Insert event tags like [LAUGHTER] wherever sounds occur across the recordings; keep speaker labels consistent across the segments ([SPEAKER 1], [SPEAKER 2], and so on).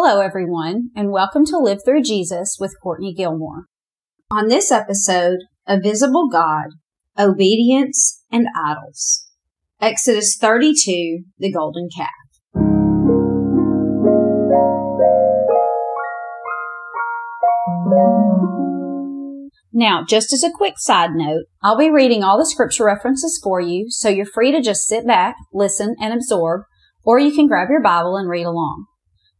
[SPEAKER 1] Hello, everyone, and welcome to Live Through Jesus with Courtney Gilmore. On this episode, A Visible God, Obedience, and Idols. Exodus 32, The Golden Calf. Now, just as a quick side note, I'll be reading all the scripture references for you, so you're free to just sit back, listen, and absorb, or you can grab your Bible and read along.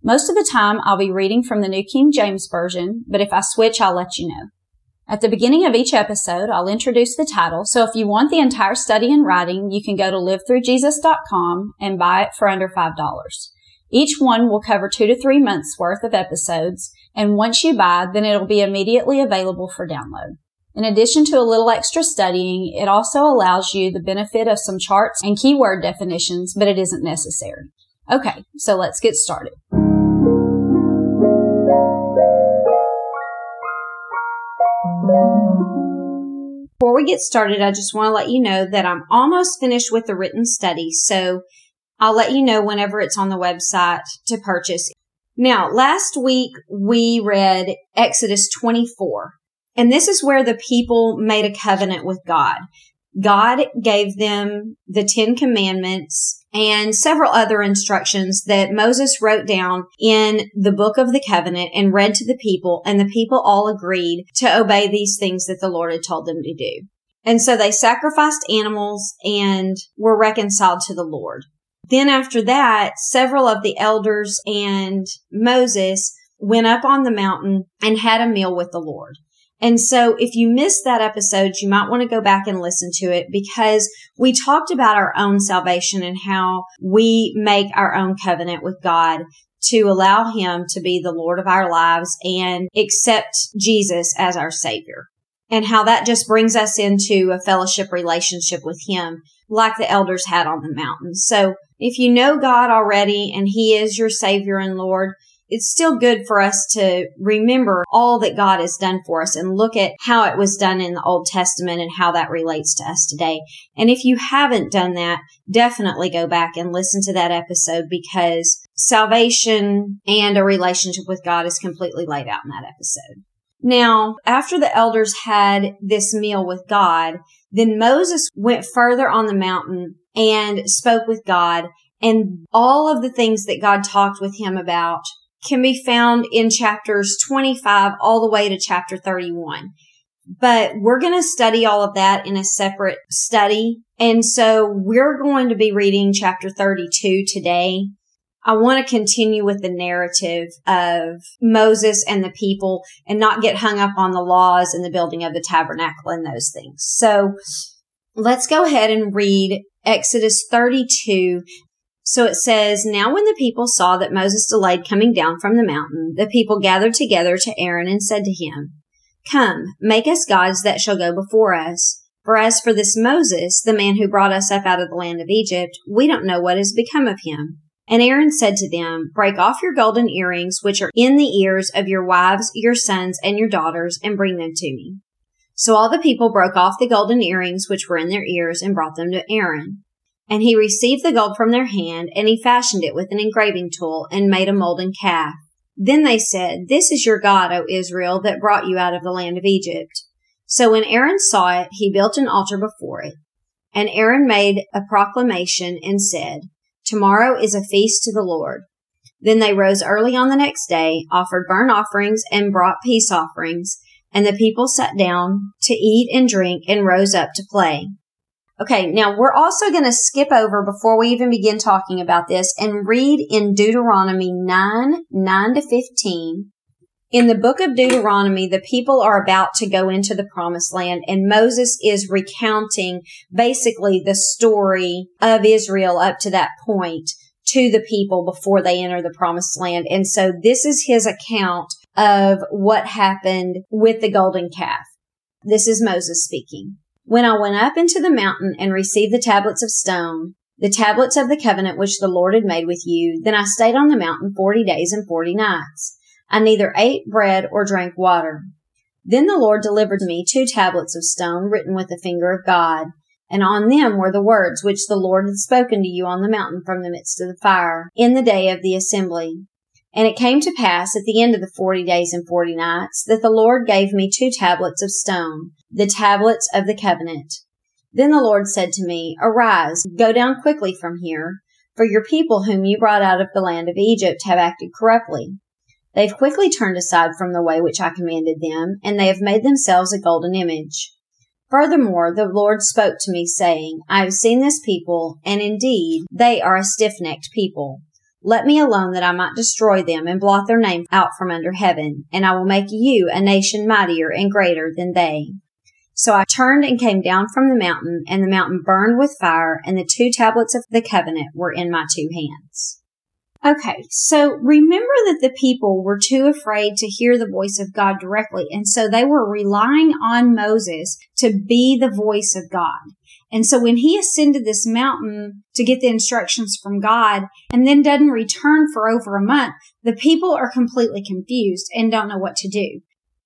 [SPEAKER 1] Most of the time, I'll be reading from the New King James Version, but if I switch, I'll let you know. At the beginning of each episode, I'll introduce the title, so if you want the entire study in writing, you can go to livethroughjesus.com and buy it for under $5. Each one will cover two to three months worth of episodes, and once you buy, then it'll be immediately available for download. In addition to a little extra studying, it also allows you the benefit of some charts and keyword definitions, but it isn't necessary. Okay, so let's get started. Before we get started, I just want to let you know that I'm almost finished with the written study, so I'll let you know whenever it's on the website to purchase. Now, last week we read Exodus 24, and this is where the people made a covenant with God. God gave them the Ten Commandments and several other instructions that Moses wrote down in the book of the covenant and read to the people. And the people all agreed to obey these things that the Lord had told them to do. And so they sacrificed animals and were reconciled to the Lord. Then after that, several of the elders and Moses went up on the mountain and had a meal with the Lord. And so if you missed that episode, you might want to go back and listen to it because we talked about our own salvation and how we make our own covenant with God to allow him to be the Lord of our lives and accept Jesus as our savior and how that just brings us into a fellowship relationship with him like the elders had on the mountain. So if you know God already and he is your savior and Lord, it's still good for us to remember all that God has done for us and look at how it was done in the Old Testament and how that relates to us today. And if you haven't done that, definitely go back and listen to that episode because salvation and a relationship with God is completely laid out in that episode. Now, after the elders had this meal with God, then Moses went further on the mountain and spoke with God and all of the things that God talked with him about can be found in chapters 25 all the way to chapter 31. But we're going to study all of that in a separate study. And so we're going to be reading chapter 32 today. I want to continue with the narrative of Moses and the people and not get hung up on the laws and the building of the tabernacle and those things. So let's go ahead and read Exodus 32 so it says, Now when the people saw that Moses delayed coming down from the mountain, the people gathered together to Aaron and said to him, Come, make us gods that shall go before us. For as for this Moses, the man who brought us up out of the land of Egypt, we don't know what has become of him. And Aaron said to them, Break off your golden earrings, which are in the ears of your wives, your sons, and your daughters, and bring them to me. So all the people broke off the golden earrings which were in their ears and brought them to Aaron. And he received the gold from their hand, and he fashioned it with an engraving tool, and made a molten calf. Then they said, This is your God, O Israel, that brought you out of the land of Egypt. So when Aaron saw it, he built an altar before it. And Aaron made a proclamation and said, Tomorrow is a feast to the Lord. Then they rose early on the next day, offered burnt offerings, and brought peace offerings. And the people sat down to eat and drink and rose up to play. Okay, now we're also going to skip over before we even begin talking about this and read in Deuteronomy 9, 9 to 15. In the book of Deuteronomy, the people are about to go into the promised land and Moses is recounting basically the story of Israel up to that point to the people before they enter the promised land. And so this is his account of what happened with the golden calf. This is Moses speaking. When I went up into the mountain and received the tablets of stone, the tablets of the covenant which the Lord had made with you, then I stayed on the mountain forty days and forty nights. I neither ate bread or drank water. Then the Lord delivered me two tablets of stone written with the finger of God, and on them were the words which the Lord had spoken to you on the mountain from the midst of the fire in the day of the assembly. And it came to pass at the end of the forty days and forty nights that the Lord gave me two tablets of stone, the tablets of the covenant. Then the Lord said to me, Arise, go down quickly from here, for your people whom you brought out of the land of Egypt have acted corruptly. They've quickly turned aside from the way which I commanded them, and they have made themselves a golden image. Furthermore, the Lord spoke to me, saying, I have seen this people, and indeed they are a stiff necked people. Let me alone that I might destroy them and blot their name out from under heaven, and I will make you a nation mightier and greater than they. So I turned and came down from the mountain, and the mountain burned with fire, and the two tablets of the covenant were in my two hands. Okay, so remember that the people were too afraid to hear the voice of God directly, and so they were relying on Moses to be the voice of God. And so when he ascended this mountain to get the instructions from God and then doesn't return for over a month, the people are completely confused and don't know what to do.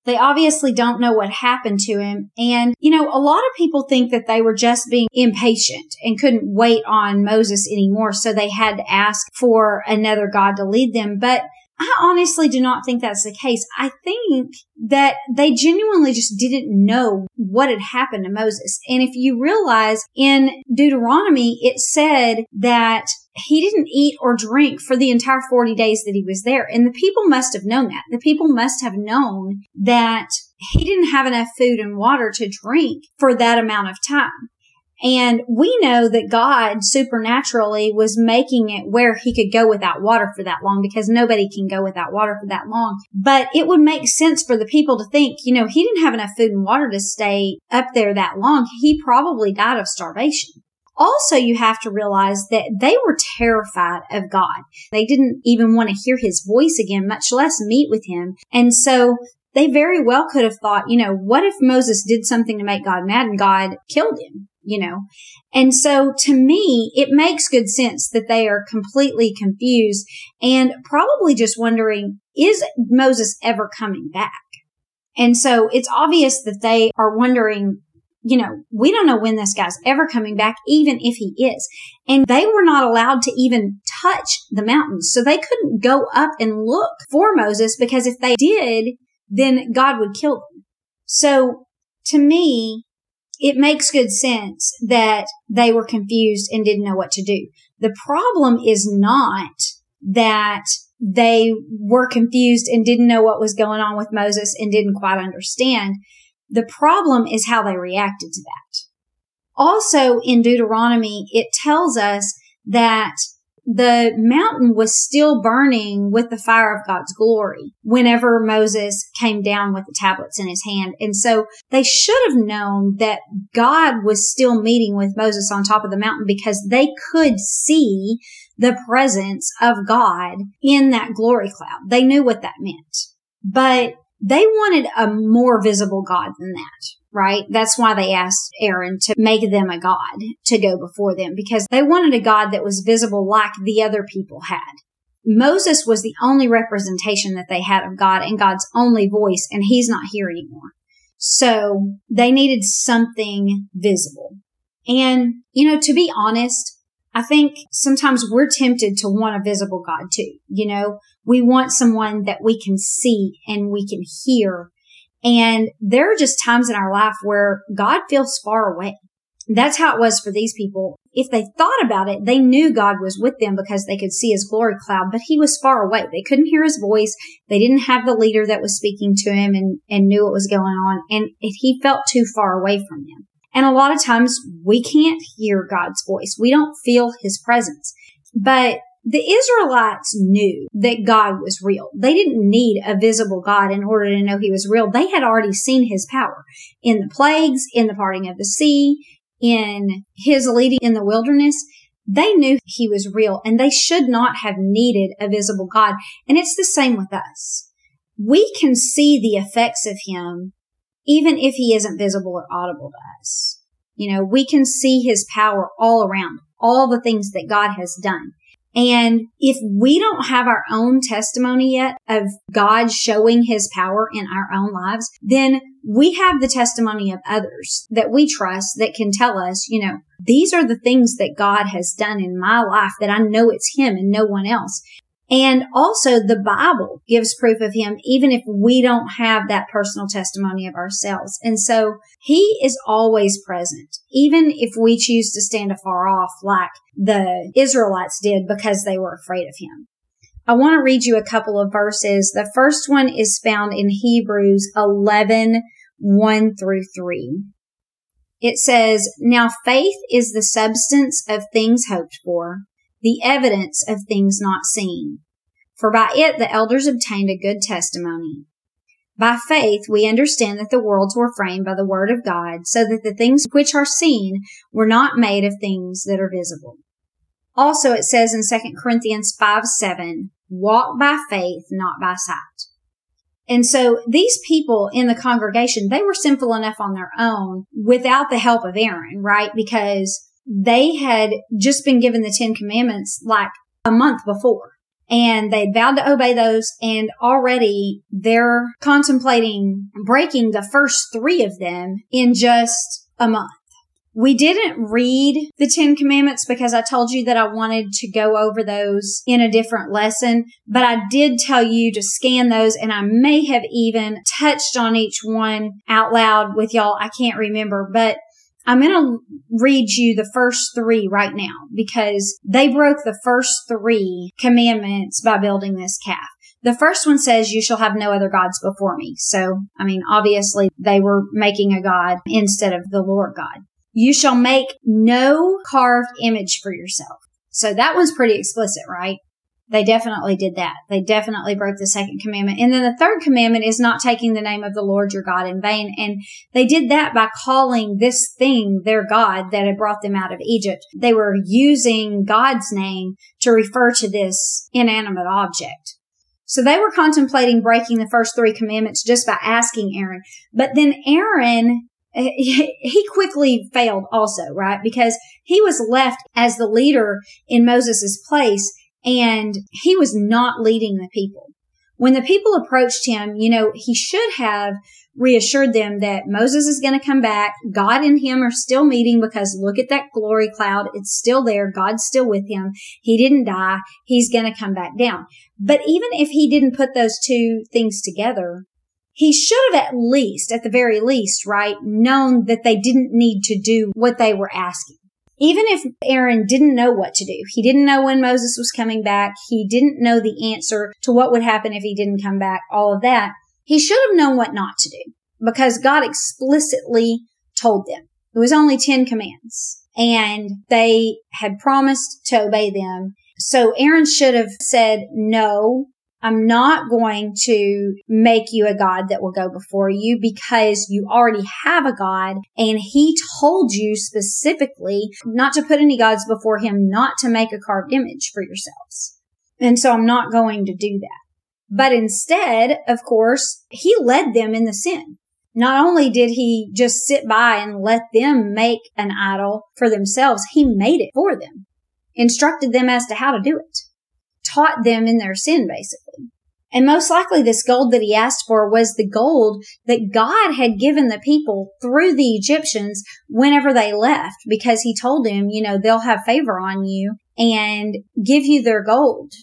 [SPEAKER 1] They obviously don't know what happened to him. And, you know, a lot of people think that they were just being impatient and couldn't wait on Moses anymore. So they had to ask for another God to lead them. But I honestly do not think that's the case. I think that they genuinely just didn't know what had happened to Moses. And if you realize in Deuteronomy, it said that he didn't eat or drink for the entire 40 days that he was there. And the people must have known that. The people must have known that he didn't have enough food and water to drink for that amount of time. And we know that God supernaturally was making it where he could go without water for that long because nobody can go without water for that long. But it would make sense for the people to think, you know, he didn't have enough food and water to stay up there that long. He probably died of starvation. Also, you have to realize that they were terrified of God. They didn't even want to hear his voice again, much less meet with him. And so they very well could have thought, you know, what if Moses did something to make God mad and God killed him? You know, and so to me, it makes good sense that they are completely confused and probably just wondering, is Moses ever coming back? And so it's obvious that they are wondering, you know, we don't know when this guy's ever coming back, even if he is. And they were not allowed to even touch the mountains. So they couldn't go up and look for Moses because if they did, then God would kill them. So to me, it makes good sense that they were confused and didn't know what to do. The problem is not that they were confused and didn't know what was going on with Moses and didn't quite understand. The problem is how they reacted to that. Also in Deuteronomy, it tells us that the mountain was still burning with the fire of God's glory whenever Moses came down with the tablets in his hand. And so they should have known that God was still meeting with Moses on top of the mountain because they could see the presence of God in that glory cloud. They knew what that meant, but they wanted a more visible God than that right? That's why they asked Aaron to make them a God to go before them because they wanted a God that was visible like the other people had. Moses was the only representation that they had of God and God's only voice, and he's not here anymore. So they needed something visible. And, you know, to be honest, I think sometimes we're tempted to want a visible God too. You know, we want someone that we can see and we can hear and there are just times in our life where God feels far away. That's how it was for these people. If they thought about it, they knew God was with them because they could see his glory cloud, but he was far away. They couldn't hear his voice. They didn't have the leader that was speaking to him and, and knew what was going on. And he felt too far away from them. And a lot of times we can't hear God's voice. We don't feel his presence. But the Israelites knew that God was real. They didn't need a visible God in order to know he was real. They had already seen his power in the plagues, in the parting of the sea, in his leading in the wilderness. They knew he was real and they should not have needed a visible God. And it's the same with us. We can see the effects of him even if he isn't visible or audible to us. You know, we can see his power all around, all the things that God has done. And if we don't have our own testimony yet of God showing his power in our own lives, then we have the testimony of others that we trust that can tell us, you know, these are the things that God has done in my life that I know it's him and no one else. And also the Bible gives proof of him, even if we don't have that personal testimony of ourselves. And so he is always present, even if we choose to stand afar off like the Israelites did because they were afraid of him. I want to read you a couple of verses. The first one is found in Hebrews 11, 1 through 3. It says, Now faith is the substance of things hoped for, the evidence of things not seen. For by it the elders obtained a good testimony. By faith we understand that the worlds were framed by the word of God, so that the things which are seen were not made of things that are visible. Also it says in 2 Corinthians 5 7, walk by faith, not by sight. And so these people in the congregation, they were sinful enough on their own without the help of Aaron, right? Because they had just been given the Ten Commandments like a month before and they'd vowed to obey those and already they're contemplating breaking the first three of them in just a month. We didn't read the Ten Commandments because I told you that I wanted to go over those in a different lesson, but I did tell you to scan those and I may have even touched on each one out loud with y'all. I can't remember, but I'm going to read you the first three right now because they broke the first three commandments by building this calf. The first one says, you shall have no other gods before me. So, I mean, obviously they were making a God instead of the Lord God. You shall make no carved image for yourself. So that one's pretty explicit, right? They definitely did that. They definitely broke the second commandment. And then the third commandment is not taking the name of the Lord your God in vain. And they did that by calling this thing their God that had brought them out of Egypt. They were using God's name to refer to this inanimate object. So they were contemplating breaking the first three commandments just by asking Aaron. But then Aaron [LAUGHS] he quickly failed also, right? Because he was left as the leader in Moses' place and he was not leading the people. When the people approached him, you know, he should have reassured them that Moses is going to come back. God and him are still meeting because look at that glory cloud. It's still there. God's still with him. He didn't die. He's going to come back down. But even if he didn't put those two things together, he should have at least, at the very least, right, known that they didn't need to do what they were asking. Even if Aaron didn't know what to do, he didn't know when Moses was coming back, he didn't know the answer to what would happen if he didn't come back, all of that, he should have known what not to do because God explicitly told them. It was only 10 commands and they had promised to obey them. So Aaron should have said, no, I'm not going to make you a God that will go before you because you already have a God and he told you specifically not to put any gods before him, not to make a carved image for yourselves. And so I'm not going to do that. But instead, of course, he led them in the sin. Not only did he just sit by and let them make an idol for themselves, he made it for them, instructed them as to how to do it taught them in their sin, basically. And most likely this gold that he asked for was the gold that God had given the people through the Egyptians whenever they left because he told them, you know, they'll have favor on you and give you their gold.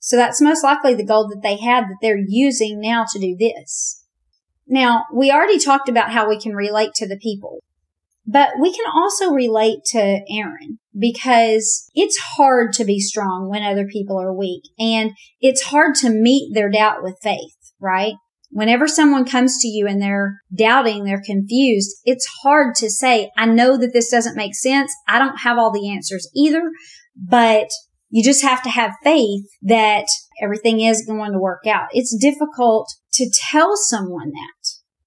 [SPEAKER 1] So that's most likely the gold that they had that they're using now to do this. Now, we already talked about how we can relate to the people. But we can also relate to Aaron because it's hard to be strong when other people are weak and it's hard to meet their doubt with faith, right? Whenever someone comes to you and they're doubting, they're confused, it's hard to say, I know that this doesn't make sense. I don't have all the answers either, but you just have to have faith that everything is going to work out. It's difficult to tell someone that.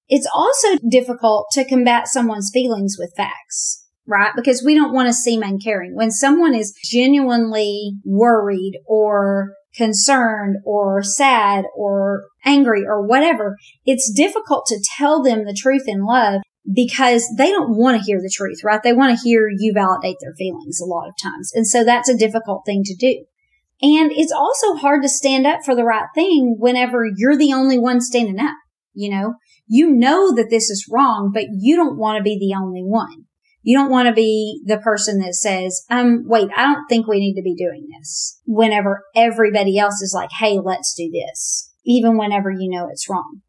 [SPEAKER 1] It's also difficult to combat someone's feelings with facts, right? Because we don't want to seem uncaring. When someone is genuinely worried or concerned or sad or angry or whatever, it's difficult to tell them the truth in love because they don't want to hear the truth, right? They want to hear you validate their feelings a lot of times. And so that's a difficult thing to do. And it's also hard to stand up for the right thing whenever you're the only one standing up. You know, you know that this is wrong, but you don't want to be the only one. You don't want to be the person that says, um, wait, I don't think we need to be doing this whenever everybody else is like, Hey, let's do this, even whenever you know it's wrong.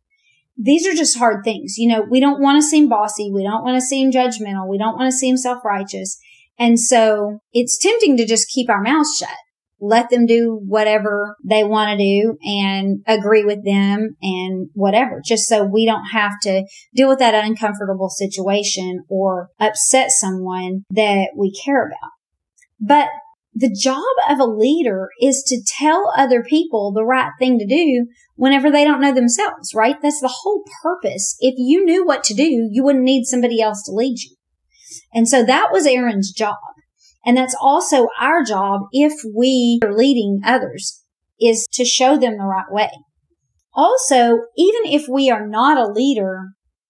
[SPEAKER 1] These are just hard things. You know, we don't want to seem bossy. We don't want to seem judgmental. We don't want to seem self-righteous. And so it's tempting to just keep our mouths shut let them do whatever they want to do and agree with them and whatever, just so we don't have to deal with that uncomfortable situation or upset someone that we care about. But the job of a leader is to tell other people the right thing to do whenever they don't know themselves, right? That's the whole purpose. If you knew what to do, you wouldn't need somebody else to lead you. And so that was Aaron's job. And that's also our job if we are leading others is to show them the right way. Also, even if we are not a leader,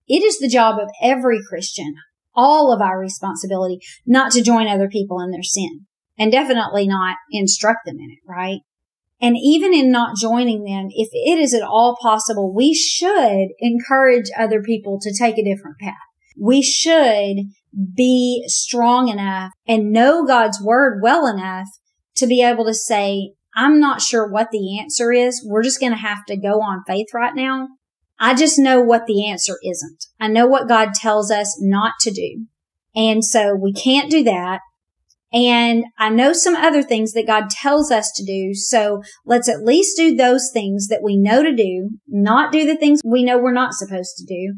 [SPEAKER 1] it is the job of every Christian, all of our responsibility, not to join other people in their sin and definitely not instruct them in it, right? And even in not joining them, if it is at all possible, we should encourage other people to take a different path. We should be strong enough and know God's word well enough to be able to say, I'm not sure what the answer is. We're just going to have to go on faith right now. I just know what the answer isn't. I know what God tells us not to do. And so we can't do that. And I know some other things that God tells us to do. So let's at least do those things that we know to do, not do the things we know we're not supposed to do.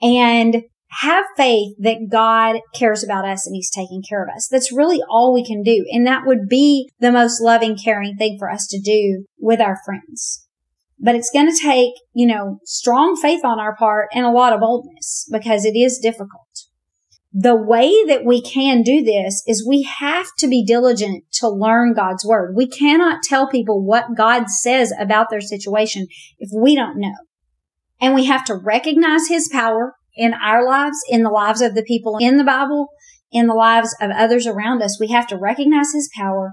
[SPEAKER 1] And have faith that God cares about us and he's taking care of us. That's really all we can do. And that would be the most loving, caring thing for us to do with our friends. But it's going to take, you know, strong faith on our part and a lot of boldness because it is difficult. The way that we can do this is we have to be diligent to learn God's word. We cannot tell people what God says about their situation if we don't know. And we have to recognize his power in our lives, in the lives of the people in the Bible, in the lives of others around us. We have to recognize his power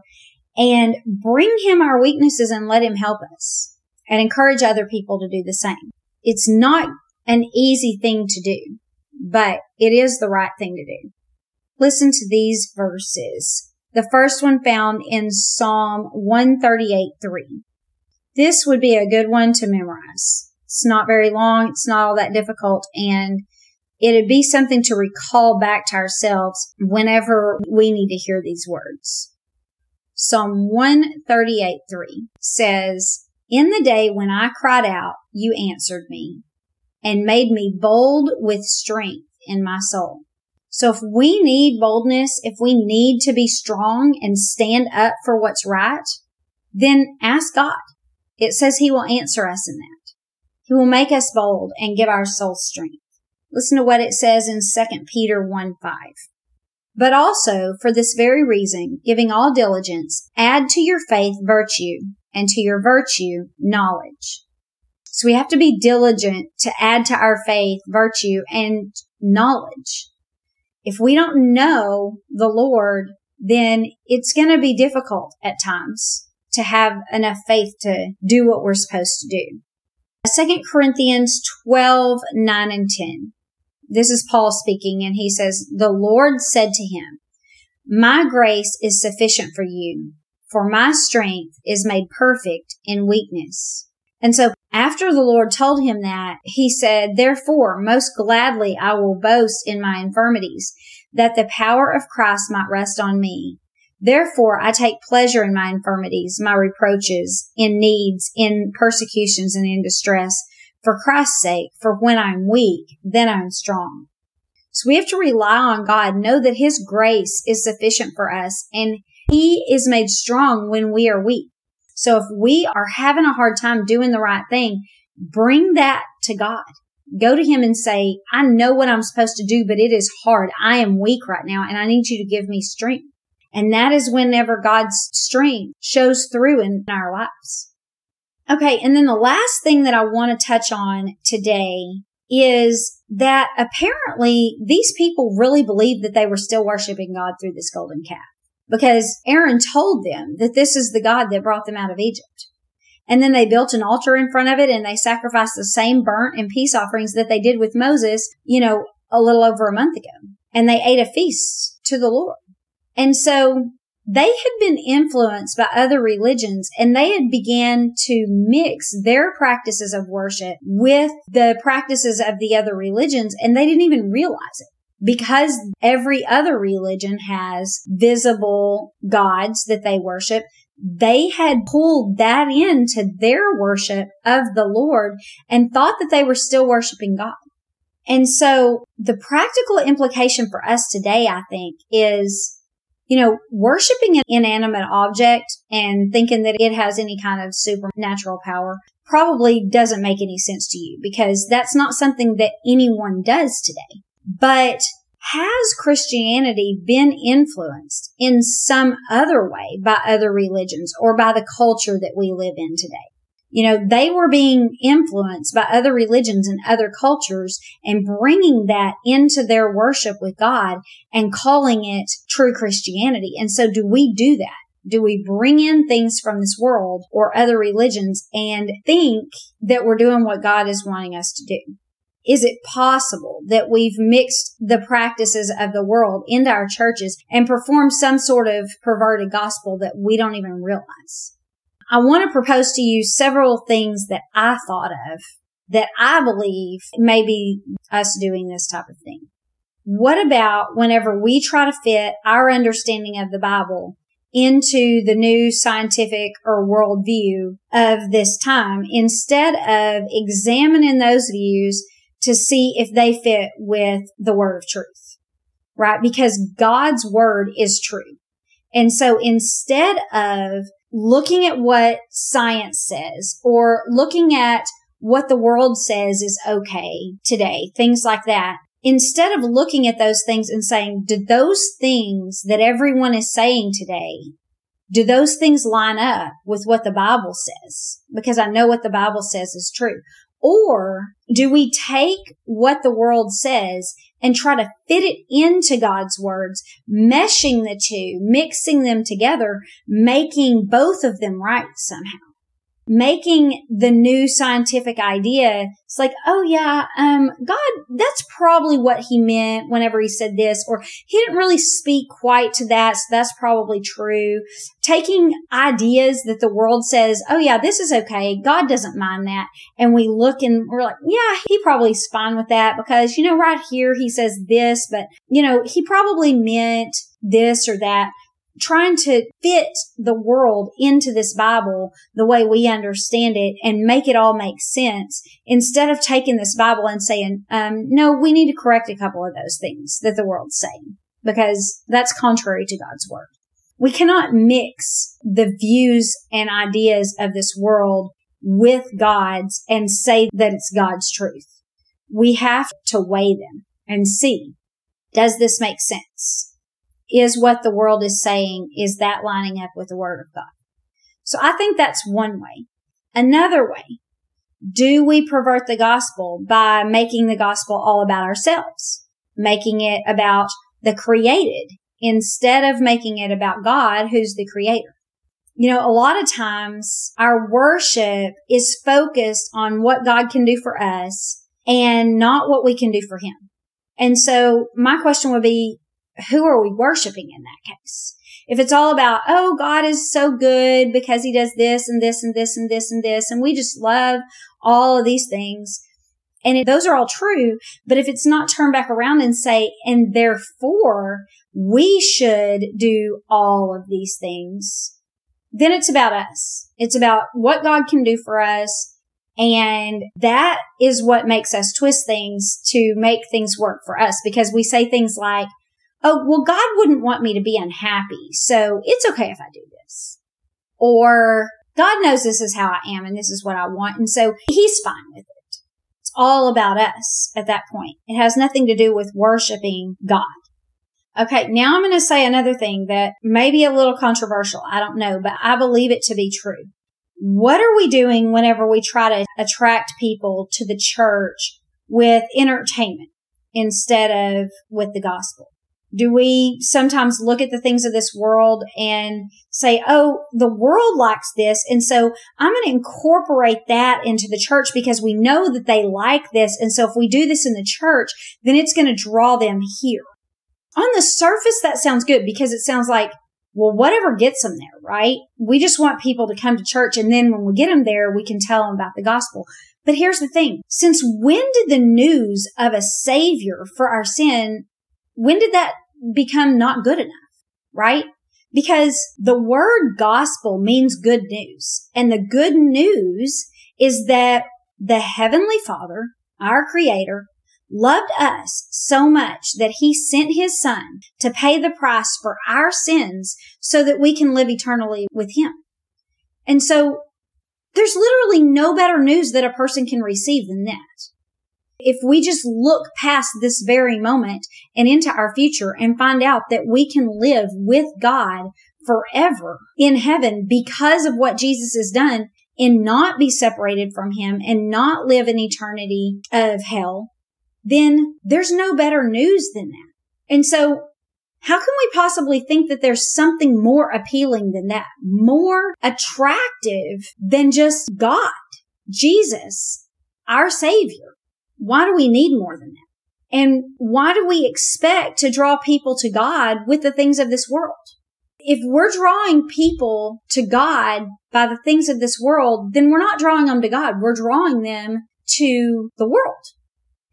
[SPEAKER 1] and bring him our weaknesses and let him help us and encourage other people to do the same. It's not an easy thing to do, but it is the right thing to do. Listen to these verses. The first one found in Psalm 138 3. This would be a good one to memorize. It's not very long. It's not all that difficult. And it'd be something to recall back to ourselves whenever we need to hear these words. Psalm 138 3 says, In the day when I cried out, you answered me and made me bold with strength in my soul. So if we need boldness, if we need to be strong and stand up for what's right, then ask God. It says he will answer us in that. He will make us bold and give our soul strength. Listen to what it says in 2 Peter 1 5. But also, for this very reason, giving all diligence, add to your faith virtue, and to your virtue knowledge. So we have to be diligent to add to our faith virtue and knowledge. If we don't know the Lord, then it's going to be difficult at times to have enough faith to do what we're supposed to do. 2 Corinthians 12, 9 and 10. This is Paul speaking and he says, the Lord said to him, my grace is sufficient for you, for my strength is made perfect in weakness. And so after the Lord told him that, he said, therefore, most gladly I will boast in my infirmities, that the power of Christ might rest on me. Therefore, I take pleasure in my infirmities, my reproaches, in needs, in persecutions, and in distress, for Christ's sake. For when I'm weak, then I'm strong. So we have to rely on God, know that His grace is sufficient for us, and He is made strong when we are weak. So if we are having a hard time doing the right thing, bring that to God. Go to Him and say, I know what I'm supposed to do, but it is hard. I am weak right now, and I need you to give me strength. And that is whenever God's strength shows through in our lives. Okay. And then the last thing that I want to touch on today is that apparently these people really believed that they were still worshiping God through this golden calf because Aaron told them that this is the God that brought them out of Egypt. And then they built an altar in front of it and they sacrificed the same burnt and peace offerings that they did with Moses, you know, a little over a month ago. and they ate a feast to the Lord. And so they had been influenced by other religions and they had began to mix their practices of worship with the practices of the other religions and they didn't even realize it because every other religion has visible gods that they worship. They had pulled that into their worship of the Lord and thought that they were still worshiping God. And so the practical implication for us today, I think, is you know, worshiping an inanimate object and thinking that it has any kind of supernatural power probably doesn't make any sense to you because that's not something that anyone does today. But has Christianity been influenced in some other way by other religions or by the culture that we live in today? You know, they were being influenced by other religions and other cultures and bringing that into their worship with God and calling it true Christianity. And so do we do that? Do we bring in things from this world or other religions and think that we're doing what God is wanting us to do? Is it possible that we've mixed the practices of the world into our churches and performed some sort of perverted gospel that we don't even realize? I want to propose to you several things that I thought of that I believe may be us doing this type of thing. What about whenever we try to fit our understanding of the Bible into the new scientific or worldview of this time instead of examining those views to see if they fit with the word of truth, right? Because God's word is true. And so instead of looking at what science says or looking at what the world says is okay today, things like that. Instead of looking at those things and saying, do those things that everyone is saying today, do those things line up with what the Bible says? Because I know what the Bible says is true. Or do we take what the world says and try to fit it into God's words, meshing the two, mixing them together, making both of them right somehow? Making the new scientific idea. It's like, oh yeah, um, God, that's probably what he meant whenever he said this, or he didn't really speak quite to that. So that's probably true. Taking ideas that the world says, oh yeah, this is okay. God doesn't mind that. And we look and we're like, yeah, he probably's fine with that because, you know, right here he says this, but you know, he probably meant this or that trying to fit the world into this Bible the way we understand it and make it all make sense instead of taking this Bible and saying, um, no, we need to correct a couple of those things that the world's saying because that's contrary to God's word. We cannot mix the views and ideas of this world with God's and say that it's God's truth. We have to weigh them and see, does this make sense? Is what the world is saying, is that lining up with the word of God? So I think that's one way. Another way, do we pervert the gospel by making the gospel all about ourselves, making it about the created instead of making it about God, who's the creator? You know, a lot of times our worship is focused on what God can do for us and not what we can do for him. And so my question would be, who are we worshiping in that case? If it's all about, oh, God is so good because he does this and this and this and this and this, and we just love all of these things. And if those are all true, but if it's not turned back around and say, and therefore we should do all of these things, then it's about us. It's about what God can do for us. And that is what makes us twist things to make things work for us because we say things like, oh, well, God wouldn't want me to be unhappy. So it's okay if I do this. Or God knows this is how I am and this is what I want. And so he's fine with it. It's all about us at that point. It has nothing to do with worshiping God. Okay. Now I'm going to say another thing that may be a little controversial. I don't know, but I believe it to be true. What are we doing whenever we try to attract people to the church with entertainment instead of with the gospel? Do we sometimes look at the things of this world and say, Oh, the world likes this. And so I'm going to incorporate that into the church because we know that they like this. And so if we do this in the church, then it's going to draw them here. on the surface, that sounds good because it sounds like, well, whatever gets them there, right? We just want people to come to church. And then when we get them there, we can tell them about the gospel. But here's the thing. Since when did the news of a savior for our sin, when did that become not good enough? Right? Because the word gospel means good news. And the good news is that the heavenly father, our creator, loved us so much that he sent his son to pay the price for our sins so that we can live eternally with him. And so there's literally no better news that a person can receive than that. If we just look past this very moment and into our future and find out that we can live with God forever in heaven because of what Jesus has done and not be separated from him and not live an eternity of hell, then there's no better news than that. And so how can we possibly think that there's something more appealing than that? More attractive than just God, Jesus, our savior. Why do we need more than that? And why do we expect to draw people to God with the things of this world? If we're drawing people to God by the things of this world, then we're not drawing them to God. We're drawing them to the world.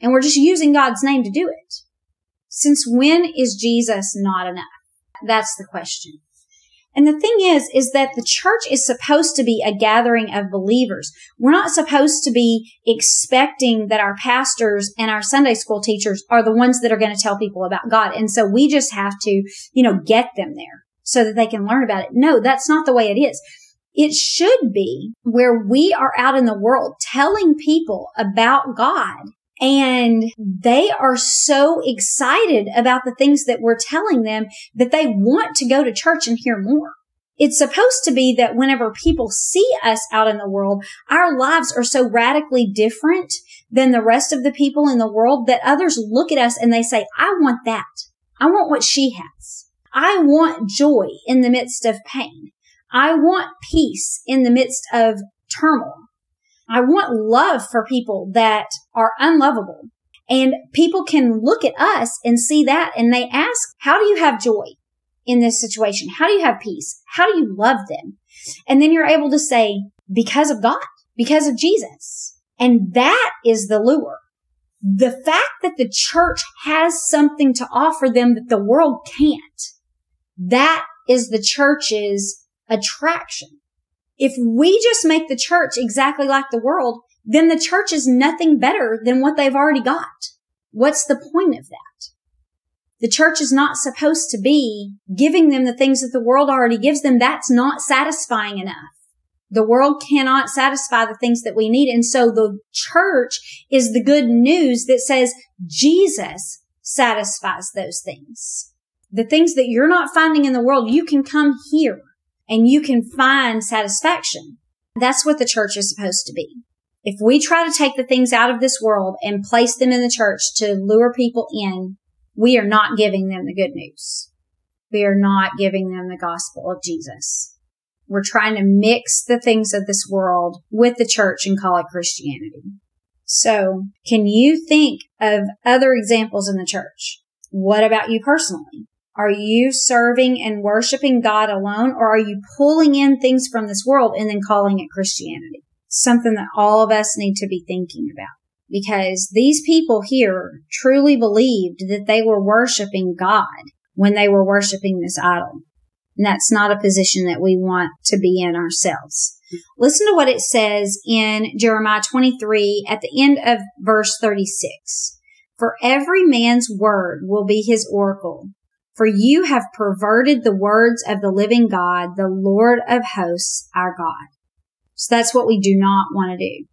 [SPEAKER 1] And we're just using God's name to do it. Since when is Jesus not enough? That's the question. And the thing is, is that the church is supposed to be a gathering of believers. We're not supposed to be expecting that our pastors and our Sunday school teachers are the ones that are going to tell people about God. And so we just have to, you know, get them there so that they can learn about it. No, that's not the way it is. It should be where we are out in the world telling people about God and they are so excited about the things that we're telling them that they want to go to church and hear more. It's supposed to be that whenever people see us out in the world, our lives are so radically different than the rest of the people in the world that others look at us and they say, I want that. I want what she has. I want joy in the midst of pain. I want peace in the midst of turmoil. I want love for people that are unlovable. And people can look at us and see that and they ask, how do you have joy in this situation? How do you have peace? How do you love them? And then you're able to say, because of God, because of Jesus. And that is the lure. The fact that the church has something to offer them that the world can't, that is the church's attraction. If we just make the church exactly like the world, then the church is nothing better than what they've already got. What's the point of that? The church is not supposed to be giving them the things that the world already gives them. That's not satisfying enough. The world cannot satisfy the things that we need. And so the church is the good news that says Jesus satisfies those things. The things that you're not finding in the world, you can come here and you can find satisfaction. That's what the church is supposed to be. If we try to take the things out of this world and place them in the church to lure people in, we are not giving them the good news. We are not giving them the gospel of Jesus. We're trying to mix the things of this world with the church and call it Christianity. So can you think of other examples in the church? What about you personally? Are you serving and worshiping God alone or are you pulling in things from this world and then calling it Christianity? Something that all of us need to be thinking about because these people here truly believed that they were worshiping God when they were worshiping this idol. And that's not a position that we want to be in ourselves. Listen to what it says in Jeremiah 23 at the end of verse 36. For every man's word will be his oracle for you have perverted the words of the living God, the Lord of hosts, our God. So that's what we do not want to do.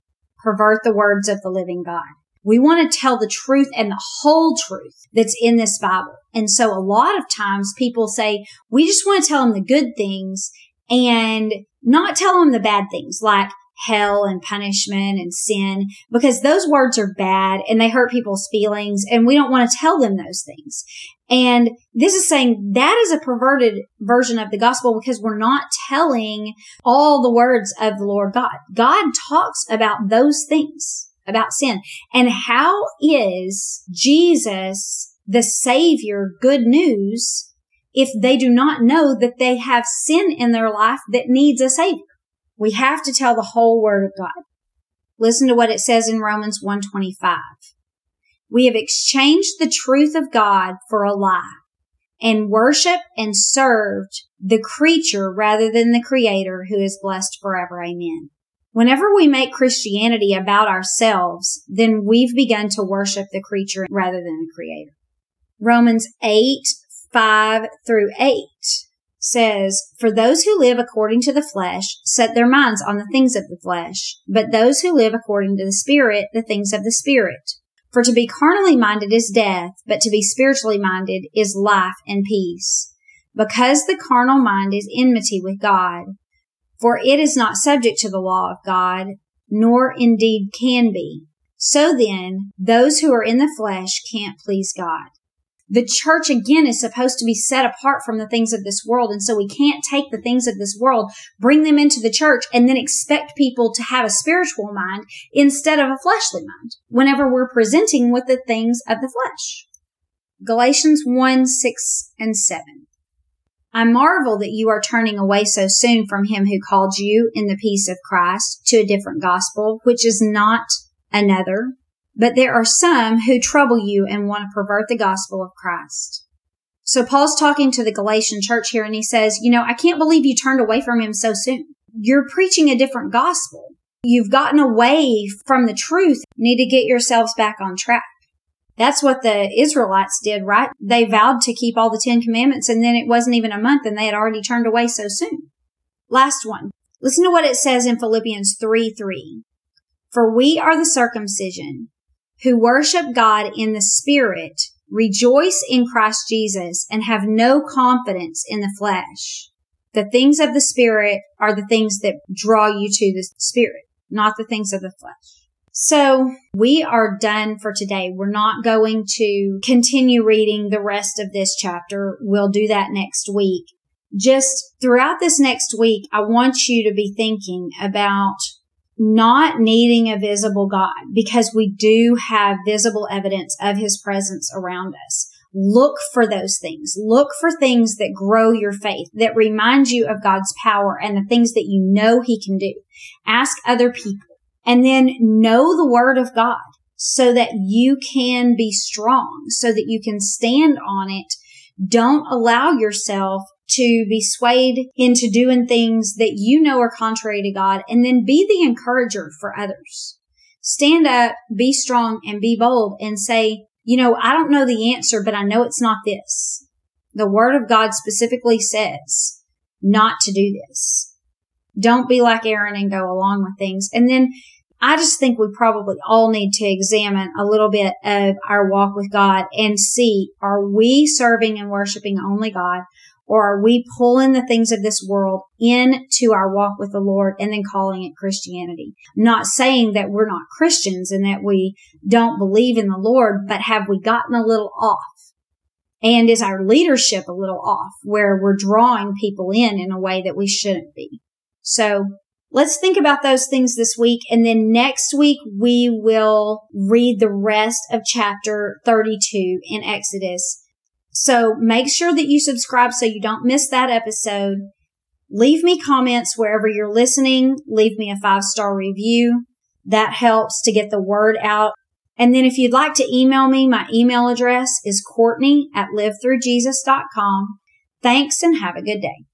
[SPEAKER 1] Pervert the words of the living God. We want to tell the truth and the whole truth that's in this Bible. And so a lot of times people say, we just want to tell them the good things and not tell them the bad things like hell and punishment and sin because those words are bad and they hurt people's feelings and we don't want to tell them those things. And this is saying that is a perverted version of the gospel because we're not telling all the words of the Lord God. God talks about those things, about sin. And how is Jesus the Savior good news if they do not know that they have sin in their life that needs a Savior. We have to tell the whole Word of God. Listen to what it says in Romans 125. We have exchanged the truth of God for a lie and worship and served the creature rather than the creator who is blessed forever. Amen. Whenever we make Christianity about ourselves, then we've begun to worship the creature rather than the creator. Romans 8, 5 through 8 says, For those who live according to the flesh set their minds on the things of the flesh, but those who live according to the Spirit, the things of the Spirit. For to be carnally minded is death, but to be spiritually minded is life and peace. Because the carnal mind is enmity with God, for it is not subject to the law of God, nor indeed can be. So then, those who are in the flesh can't please God the church again is supposed to be set apart from the things of this world. And so we can't take the things of this world, bring them into the church and then expect people to have a spiritual mind instead of a fleshly mind whenever we're presenting with the things of the flesh. Galatians 1, 6 and 7. I marvel that you are turning away so soon from him who called you in the peace of Christ to a different gospel, which is not another but there are some who trouble you and want to pervert the gospel of Christ. So Paul's talking to the Galatian church here and he says, you know, I can't believe you turned away from him so soon. You're preaching a different gospel. You've gotten away from the truth. You need to get yourselves back on track. That's what the Israelites did, right? They vowed to keep all the Ten Commandments and then it wasn't even a month and they had already turned away so soon. Last one. Listen to what it says in Philippians 3 3. For we are the circumcision who worship God in the spirit, rejoice in Christ Jesus, and have no confidence in the flesh. The things of the spirit are the things that draw you to the spirit, not the things of the flesh. So we are done for today. We're not going to continue reading the rest of this chapter. We'll do that next week. Just throughout this next week, I want you to be thinking about not needing a visible God because we do have visible evidence of his presence around us. Look for those things. Look for things that grow your faith, that remind you of God's power and the things that you know he can do. Ask other people and then know the word of God so that you can be strong, so that you can stand on it. Don't allow yourself to be swayed into doing things that you know are contrary to God and then be the encourager for others. Stand up, be strong and be bold and say, you know, I don't know the answer, but I know it's not this. The word of God specifically says not to do this. Don't be like Aaron and go along with things. And then I just think we probably all need to examine a little bit of our walk with God and see, are we serving and worshiping only God? Or are we pulling the things of this world into our walk with the Lord and then calling it Christianity? Not saying that we're not Christians and that we don't believe in the Lord, but have we gotten a little off? And is our leadership a little off where we're drawing people in in a way that we shouldn't be? So let's think about those things this week. And then next week, we will read the rest of chapter 32 in Exodus so make sure that you subscribe so you don't miss that episode. Leave me comments wherever you're listening. Leave me a five star review. That helps to get the word out. And then if you'd like to email me, my email address is Courtney at livethroughjesus.com. Thanks and have a good day.